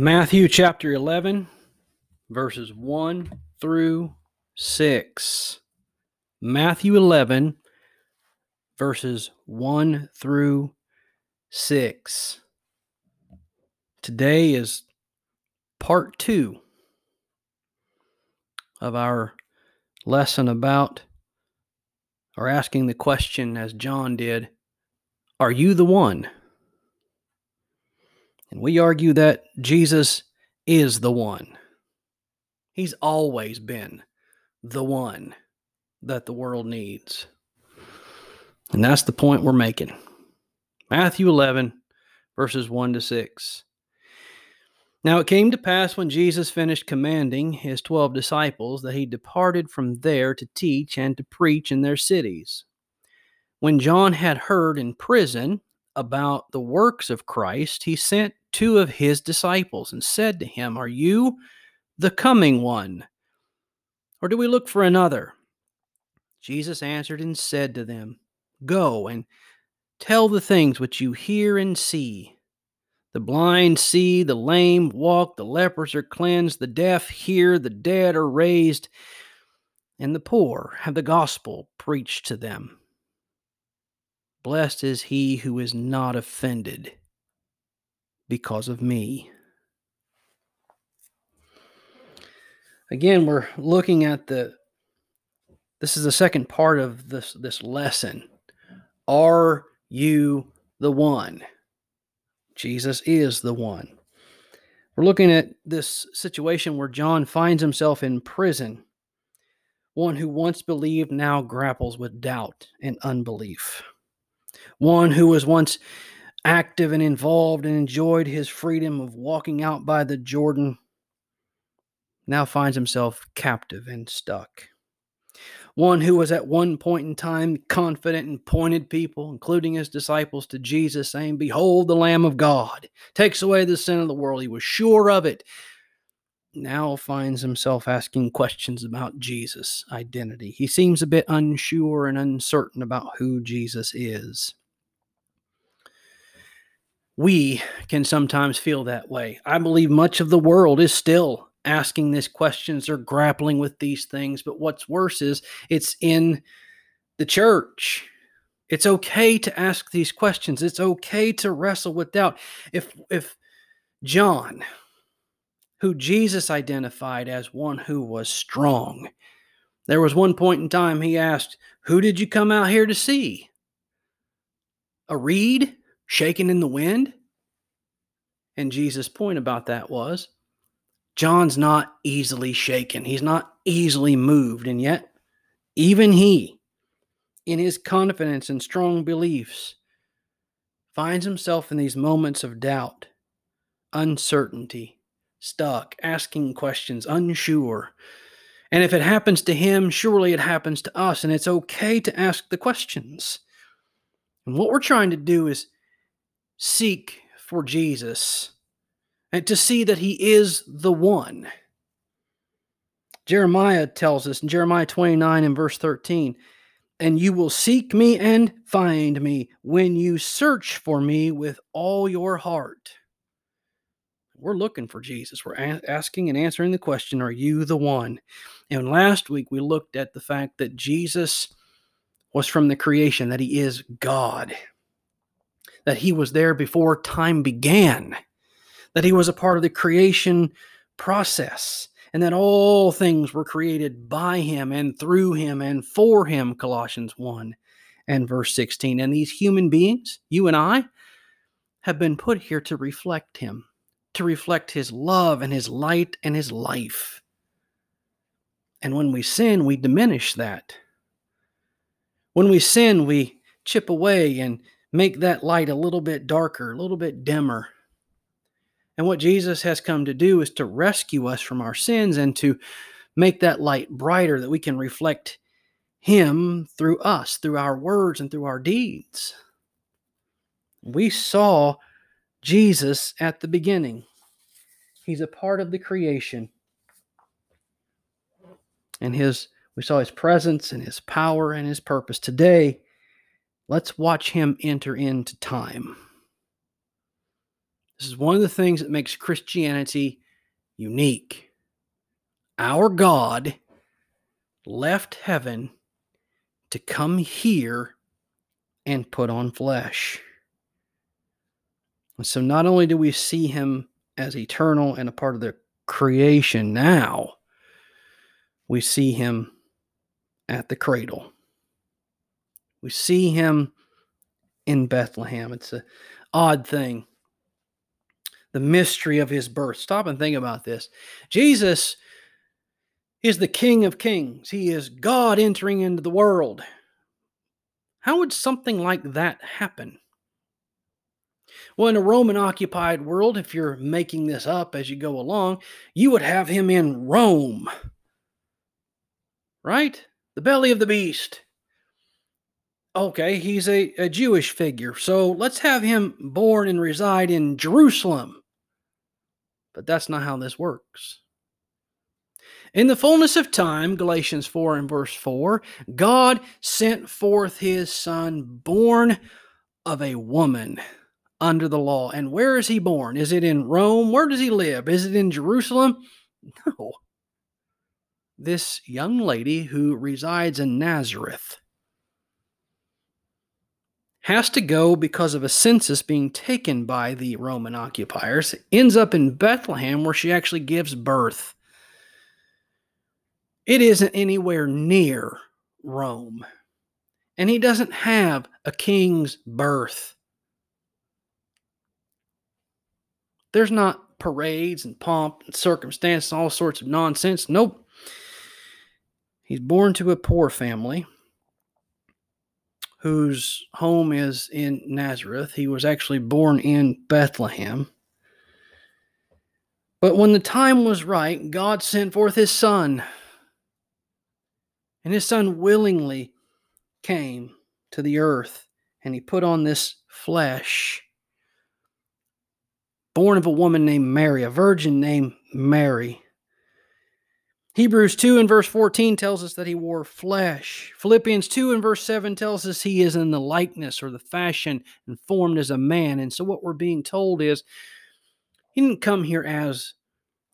Matthew chapter 11, verses 1 through 6. Matthew 11, verses 1 through 6. Today is part two of our lesson about, or asking the question as John did, Are you the one? And we argue that Jesus is the one. He's always been the one that the world needs. And that's the point we're making. Matthew 11, verses 1 to 6. Now it came to pass when Jesus finished commanding his twelve disciples that he departed from there to teach and to preach in their cities. When John had heard in prison about the works of Christ, he sent two of his disciples and said to him, Are you the coming one? Or do we look for another? Jesus answered and said to them, Go and tell the things which you hear and see. The blind see, the lame walk, the lepers are cleansed, the deaf hear, the dead are raised, and the poor have the gospel preached to them. Blessed is he who is not offended because of me. Again, we're looking at the this is the second part of this this lesson. Are you the one? Jesus is the one. We're looking at this situation where John finds himself in prison. One who once believed now grapples with doubt and unbelief. One who was once active and involved and enjoyed his freedom of walking out by the Jordan, now finds himself captive and stuck. One who was at one point in time confident and pointed people, including his disciples, to Jesus, saying, Behold, the Lamb of God takes away the sin of the world. He was sure of it. Now finds himself asking questions about Jesus' identity. He seems a bit unsure and uncertain about who Jesus is we can sometimes feel that way. I believe much of the world is still asking these questions or grappling with these things. But what's worse is it's in the church. It's okay to ask these questions. It's okay to wrestle with doubt. If if John, who Jesus identified as one who was strong, there was one point in time he asked, Who did you come out here to see? A reed? Shaken in the wind? And Jesus' point about that was John's not easily shaken. He's not easily moved. And yet, even he, in his confidence and strong beliefs, finds himself in these moments of doubt, uncertainty, stuck, asking questions, unsure. And if it happens to him, surely it happens to us. And it's okay to ask the questions. And what we're trying to do is seek for Jesus and to see that he is the one. Jeremiah tells us in Jeremiah 29 and verse 13, and you will seek me and find me when you search for me with all your heart. We're looking for Jesus. We're a- asking and answering the question, Are you the one? And last week we looked at the fact that Jesus was from the creation, that he is God that he was there before time began, that he was a part of the creation process, and that all things were created by him and through him and for him, Colossians 1 and verse 16. And these human beings, you and I, have been put here to reflect him, to reflect his love and his light and his life. And when we sin, we diminish that. When we sin, we chip away and make that light a little bit darker, a little bit dimmer. And what Jesus has come to do is to rescue us from our sins and to make that light brighter that we can reflect Him through us, through our words and through our deeds. We saw Jesus at the beginning, He's a part of the creation. And his we saw his presence and his power and his purpose. Today, Let's watch him enter into time. This is one of the things that makes Christianity unique. Our God left heaven to come here and put on flesh. And so not only do we see him as eternal and a part of the creation now, we see him at the cradle. We see him in Bethlehem. It's an odd thing. The mystery of his birth. Stop and think about this. Jesus is the King of Kings, he is God entering into the world. How would something like that happen? Well, in a Roman occupied world, if you're making this up as you go along, you would have him in Rome. Right? The belly of the beast. Okay, he's a, a Jewish figure. So let's have him born and reside in Jerusalem. But that's not how this works. In the fullness of time, Galatians 4 and verse 4, God sent forth his son, born of a woman under the law. And where is he born? Is it in Rome? Where does he live? Is it in Jerusalem? No. This young lady who resides in Nazareth has to go because of a census being taken by the Roman occupiers, ends up in Bethlehem where she actually gives birth. It isn't anywhere near Rome. And he doesn't have a king's birth. There's not parades and pomp and circumstance and all sorts of nonsense. Nope. He's born to a poor family whose home is in Nazareth. He was actually born in Bethlehem. But when the time was right, God sent forth his son and his son willingly came to the earth and he put on this flesh. Born of a woman named Mary, a virgin named Mary. Hebrews 2 and verse 14 tells us that he wore flesh. Philippians 2 and verse 7 tells us he is in the likeness or the fashion and formed as a man. And so what we're being told is he didn't come here as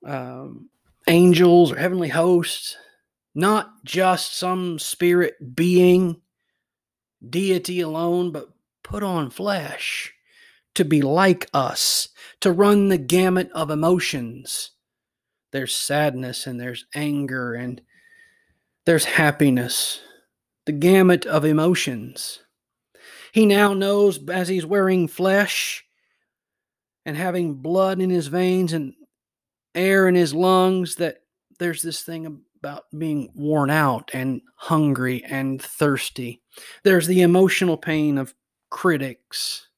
um, angels or heavenly hosts not just some spirit being, deity alone, but put on flesh to be like us, to run the gamut of emotions. There's sadness and there's anger and there's happiness, the gamut of emotions. He now knows as he's wearing flesh and having blood in his veins and air in his lungs that there's this thing about being worn out and hungry and thirsty. There's the emotional pain of critics,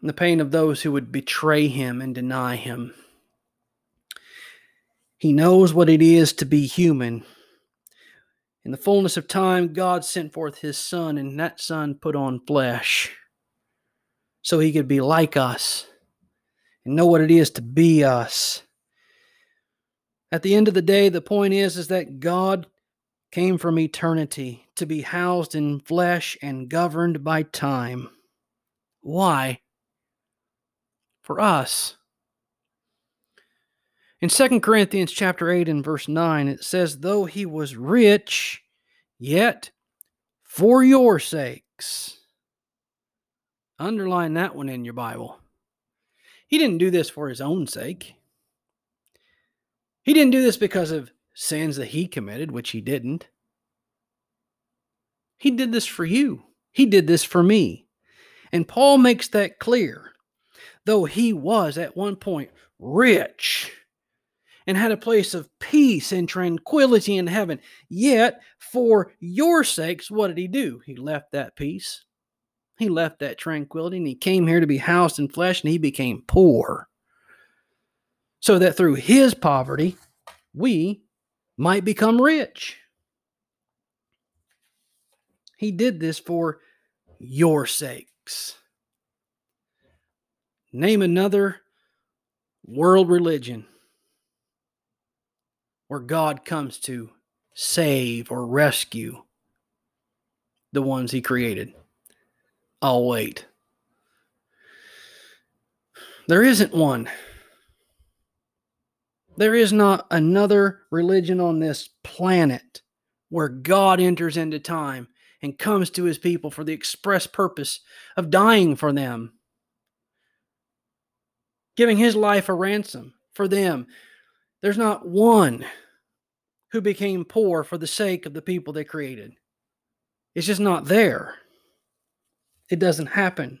the pain of those who would betray him and deny him. He knows what it is to be human. In the fullness of time, God sent forth his Son, and that Son put on flesh so he could be like us and know what it is to be us. At the end of the day, the point is is that God came from eternity to be housed in flesh and governed by time. Why? For us. In 2 Corinthians chapter 8 and verse 9 it says though he was rich yet for your sakes. Underline that one in your Bible. He didn't do this for his own sake. He didn't do this because of sins that he committed, which he didn't. He did this for you. He did this for me. And Paul makes that clear. Though he was at one point rich and had a place of peace and tranquility in heaven, yet for your sakes, what did he do? He left that peace. He left that tranquility and he came here to be housed in flesh and he became poor so that through his poverty we might become rich. He did this for your sakes. Name another world religion where God comes to save or rescue the ones he created. I'll wait. There isn't one. There is not another religion on this planet where God enters into time and comes to his people for the express purpose of dying for them, giving his life a ransom for them. There's not one who became poor for the sake of the people they created. It's just not there. It doesn't happen.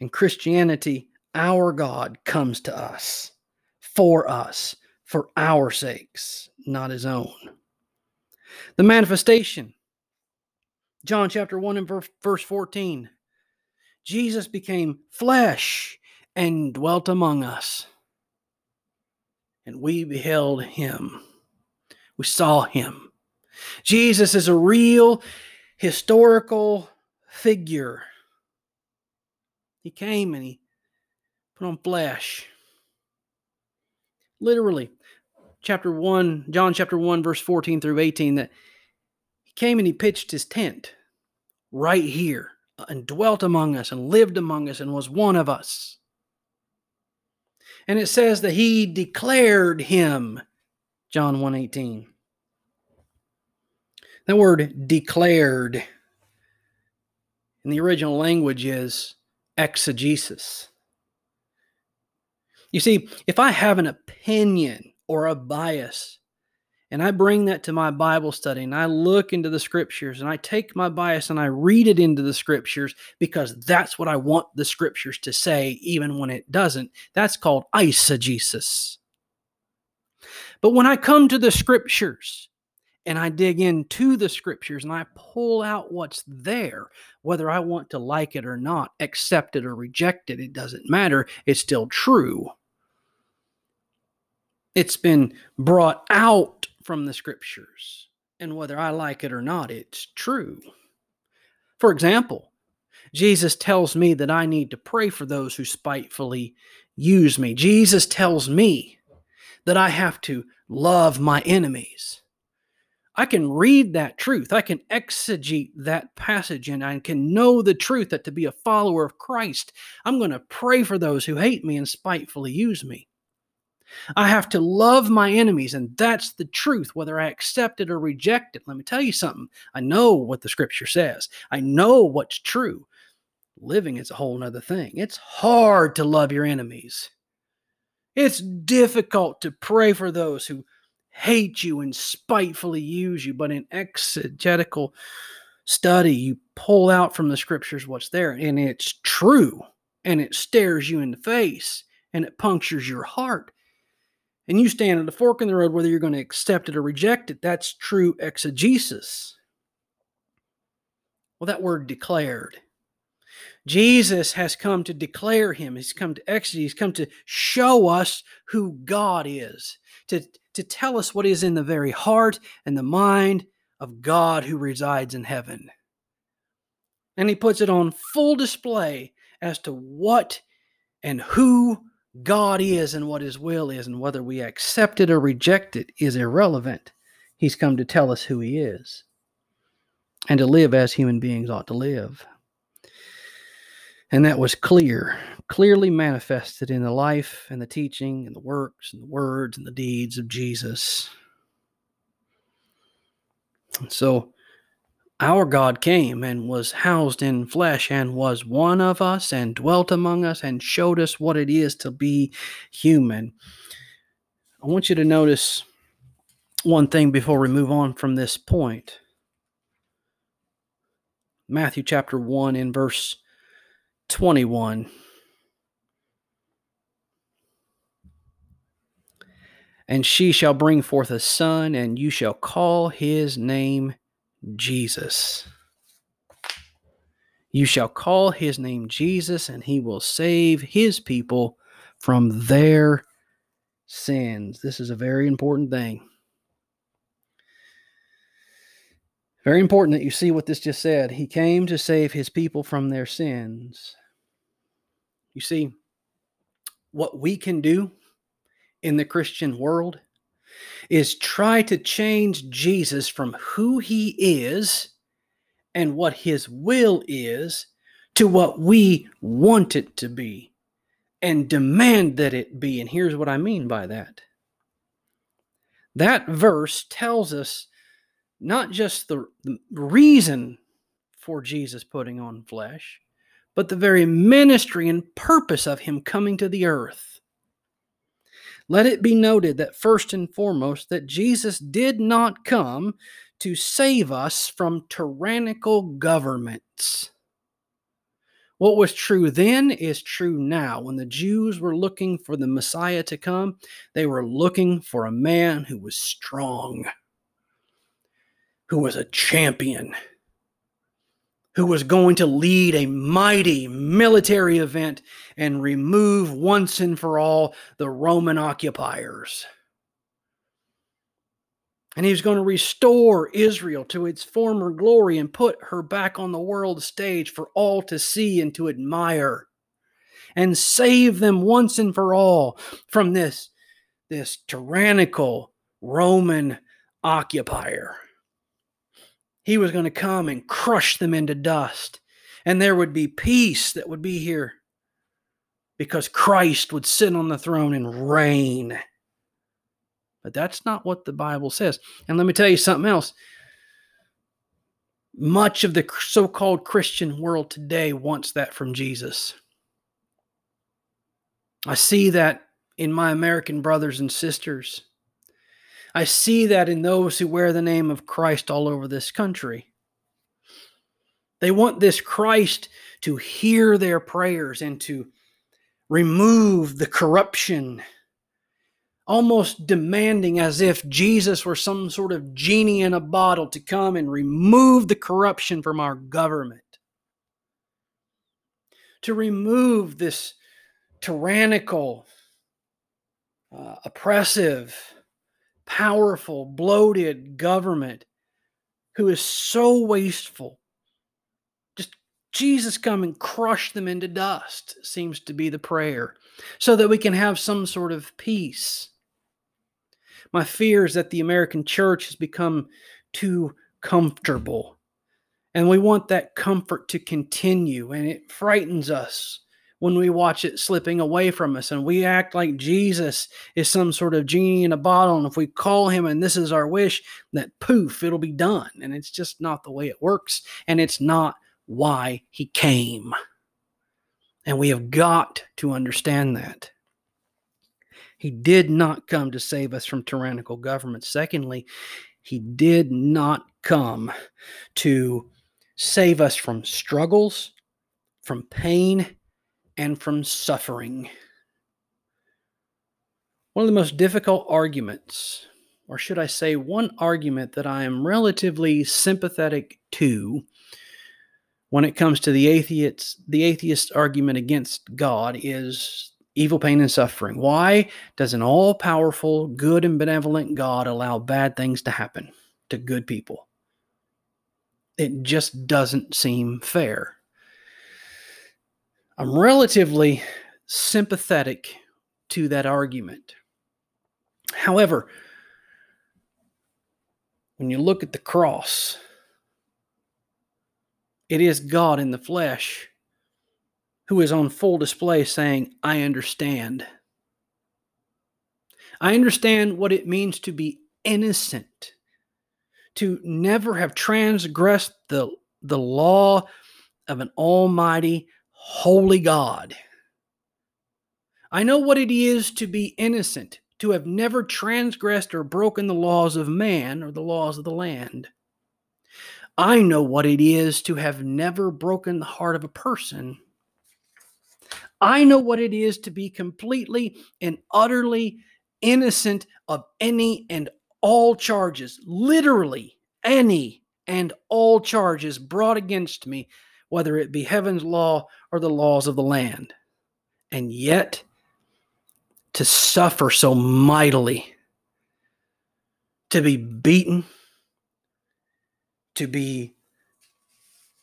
In Christianity, our God comes to us for us, for our sakes, not his own. The manifestation, John chapter 1 and verse 14. Jesus became flesh and dwelt among us. And we beheld him. We saw him. Jesus is a real historical figure. He came and he put on flesh. Literally, chapter 1, John chapter 1, verse 14 through 18, that he came and he pitched his tent right here and dwelt among us and lived among us and was one of us. And it says that he declared him, John 1:18. That word declared in the original language is exegesis. You see, if I have an opinion or a bias, and I bring that to my Bible study and I look into the scriptures and I take my bias and I read it into the scriptures because that's what I want the scriptures to say, even when it doesn't. That's called eisegesis. But when I come to the scriptures and I dig into the scriptures and I pull out what's there, whether I want to like it or not, accept it or reject it, it doesn't matter. It's still true. It's been brought out from the scriptures. And whether I like it or not, it's true. For example, Jesus tells me that I need to pray for those who spitefully use me. Jesus tells me that I have to love my enemies. I can read that truth. I can exegete that passage and I can know the truth that to be a follower of Christ, I'm going to pray for those who hate me and spitefully use me. I have to love my enemies, and that's the truth, whether I accept it or reject it. Let me tell you something. I know what the scripture says, I know what's true. Living is a whole other thing. It's hard to love your enemies. It's difficult to pray for those who hate you and spitefully use you, but in exegetical study, you pull out from the scriptures what's there, and it's true, and it stares you in the face, and it punctures your heart. And you stand at a fork in the road whether you're going to accept it or reject it. That's true exegesis. Well, that word declared Jesus has come to declare him. He's come to exegete. He's come to show us who God is, to, to tell us what is in the very heart and the mind of God who resides in heaven. And he puts it on full display as to what and who God is and what his will is, and whether we accept it or reject it is irrelevant. He's come to tell us who he is and to live as human beings ought to live. And that was clear, clearly manifested in the life and the teaching and the works and the words and the deeds of Jesus. And so our God came and was housed in flesh and was one of us and dwelt among us and showed us what it is to be human. I want you to notice one thing before we move on from this point. Matthew chapter 1 in verse 21. And she shall bring forth a son, and you shall call his name Jesus. You shall call his name Jesus, and he will save his people from their sins. This is a very important thing. Very important that you see what this just said. He came to save his people from their sins. You see, what we can do in the Christian world is try to change Jesus from who he is and what his will is to what we want it to be. and demand that it be. And here's what I mean by that that verse tells us not just the, reason for Jesus putting on flesh, but the very ministry and purpose of him coming to the earth. Let it be noted that first and foremost that Jesus did not come to save us from tyrannical governments. What was true then is true now. When the Jews were looking for the Messiah to come, they were looking for a man who was strong, who was a champion, who was going to lead a mighty military event and remove once and for all the Roman occupiers. And he was going to restore Israel to its former glory and put her back on the world stage for all to see and to admire and save them once and for all from this, this tyrannical Roman occupier. He was going to come and crush them into dust, and there would be peace that would be here because Christ would sit on the throne and reign. But that's not what the Bible says. And let me tell you something else. Much of the so called Christian world today wants that from Jesus. I see that in my American brothers and sisters. I see that in those who wear the name of Christ all over this country. They want this Christ to hear their prayers and to remove the corruption almost demanding as if Jesus were some sort of genie in a bottle to come and remove the corruption from our government, to remove this tyrannical, uh, oppressive, powerful, bloated government who is so wasteful. Just Jesus come and crush them into dust seems to be the prayer so that we can have some sort of peace my fear is that the American church has become too comfortable. And we want that comfort to continue. And it frightens us when we watch it slipping away from us and we act like Jesus is some sort of genie in a bottle. And if we call him and this is our wish, that poof, it'll be done. And it's just not the way it works. And it's not why he came. And we have got to understand that. He did not come to save us from tyrannical government. Secondly, he did not come to save us from struggles, from pain, and from suffering. One of the most difficult arguments, or should I say, one argument that I am relatively sympathetic to when it comes to the atheist, the atheist argument against God is evil, pain, and suffering. Why does an all powerful, good, and benevolent God allow bad things to happen to good people? It just doesn't seem fair. I'm relatively sympathetic to that argument. However, when you look at the cross, it is God in the flesh who is on full display saying, I understand. I understand what it means to be innocent, to never have transgressed the, the law of an almighty, holy God. I know what it is to be innocent, to have never transgressed or broken the laws of man or the laws of the land. I know what it is to have never broken the heart of a person I know what it is to be completely and utterly innocent of any and all charges, literally any and all charges brought against me, whether it be heaven's law or the laws of the land. And yet, to suffer so mightily, to be beaten, to be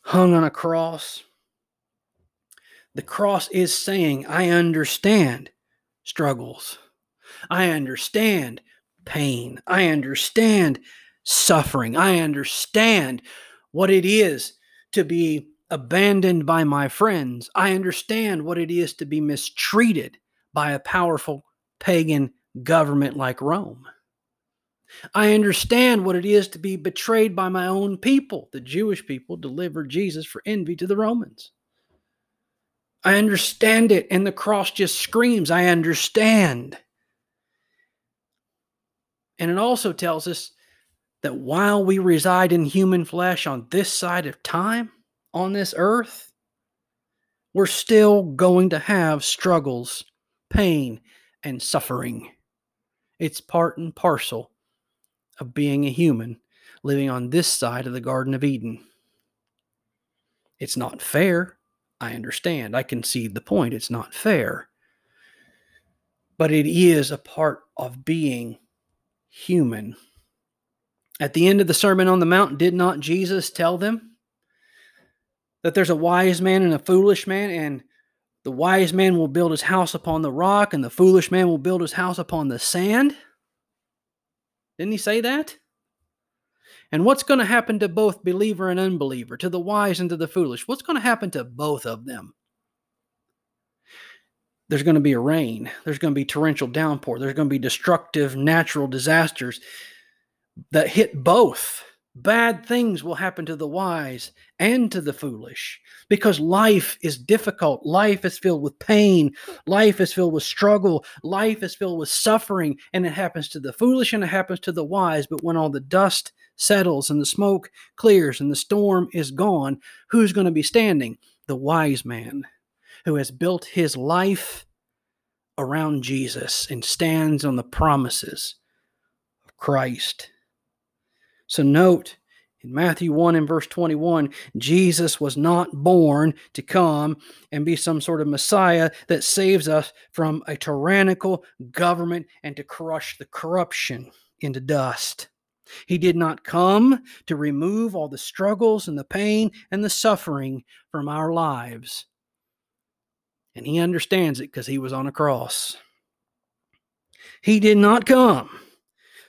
hung on a cross the cross is saying, I understand struggles. I understand pain. I understand suffering. I understand what it is to be abandoned by my friends. I understand what it is to be mistreated by a powerful pagan government like Rome. I understand what it is to be betrayed by my own people. The Jewish people delivered Jesus for envy to the Romans. I understand it, and the cross just screams, I understand. And it also tells us that while we reside in human flesh on this side of time, on this earth, we're still going to have struggles, pain, and suffering. It's part and parcel of being a human living on this side of the Garden of Eden. It's not fair. I understand. I concede the point. It's not fair. But it is a part of being human. At the end of the Sermon on the Mount, did not Jesus tell them that there's a wise man and a foolish man, and the wise man will build his house upon the rock, and the foolish man will build his house upon the sand? Didn't he say that? And what's going to happen to both believer and unbeliever, to the wise and to the foolish? What's going to happen to both of them? There's going to be a rain. There's going to be torrential downpour. There's going to be destructive natural disasters that hit both. Bad things will happen to the wise and to the foolish because life is difficult. Life is filled with pain. Life is filled with struggle. Life is filled with suffering. And it happens to the foolish and it happens to the wise. But when all the dust settles and the smoke clears and the storm is gone, who's going to be standing? The wise man who has built his life around Jesus and stands on the promises of Christ. So note in Matthew 1 and verse 21, Jesus was not born to come and be some sort of Messiah that saves us from a tyrannical government and to crush the corruption into dust. He did not come to remove all the struggles and the pain and the suffering from our lives. And he understands it because he was on a cross. He did not come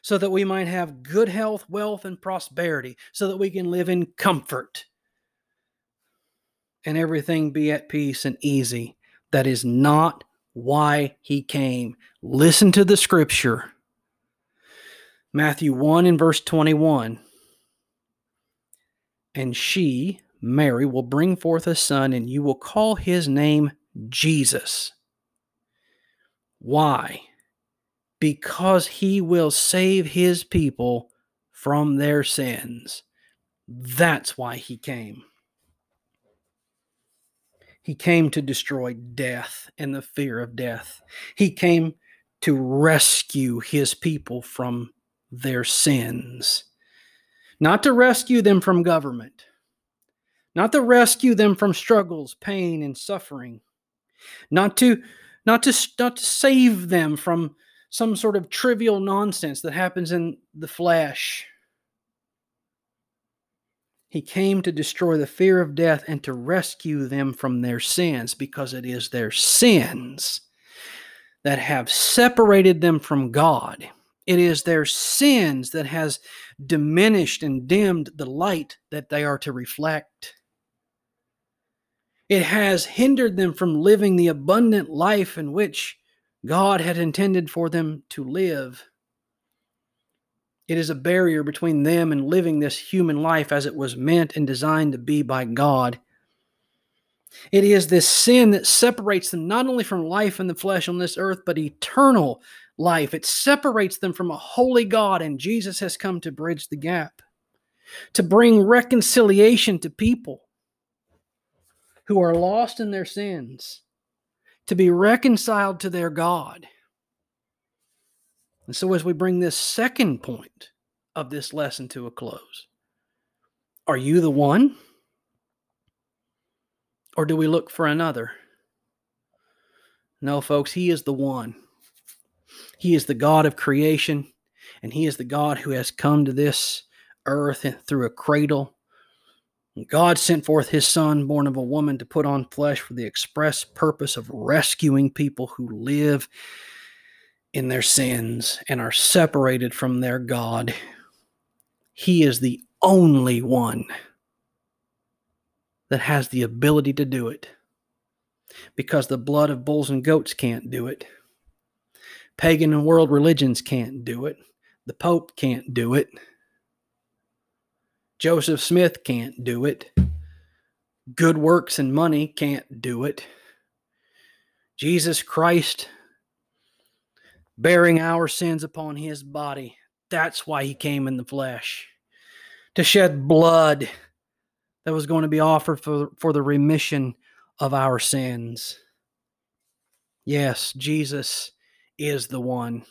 so that we might have good health, wealth, and prosperity, so that we can live in comfort and everything be at peace and easy. That is not why he came. Listen to the scripture. Matthew 1 and verse 21. And she, Mary, will bring forth a son, and you will call his name Jesus. Why? Because he will save his people from their sins. That's why he came. He came to destroy death and the fear of death. He came to rescue his people from their sins, not to rescue them from government, not to rescue them from struggles, pain, and suffering, not to not to not to save them from some sort of trivial nonsense that happens in the flesh. He came to destroy the fear of death and to rescue them from their sins because it is their sins that have separated them from God. It is their sins that has diminished and dimmed the light that they are to reflect. It has hindered them from living the abundant life in which God had intended for them to live. It is a barrier between them and living this human life as it was meant and designed to be by God. It is this sin that separates them not only from life in the flesh on this earth, but eternal life. It separates them from a holy God, and Jesus has come to bridge the gap, to bring reconciliation to people who are lost in their sins to be reconciled to their God. And so, as we bring this second point of this lesson to a close, are you the one? Or do we look for another? No, folks, He is the one. He is the God of creation, and He is the God who has come to this earth through a cradle God sent forth his son, born of a woman, to put on flesh for the express purpose of rescuing people who live in their sins and are separated from their God. He is the only one that has the ability to do it. Because the blood of bulls and goats can't do it. Pagan and world religions can't do it. The Pope can't do it. Joseph Smith can't do it. Good works and money can't do it. Jesus Christ bearing our sins upon his body. That's why he came in the flesh to shed blood that was going to be offered for, for the remission of our sins. Yes, Jesus is the one.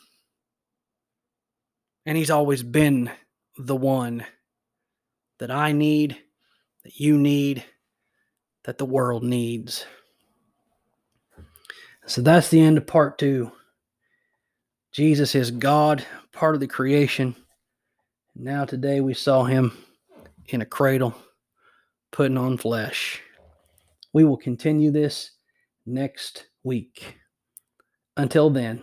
And he's always been the one that I need, that you need, that the world needs. So that's the end of part two. Jesus is God, part of the creation. Now, today we saw him in a cradle, putting on flesh. We will continue this next week. Until then,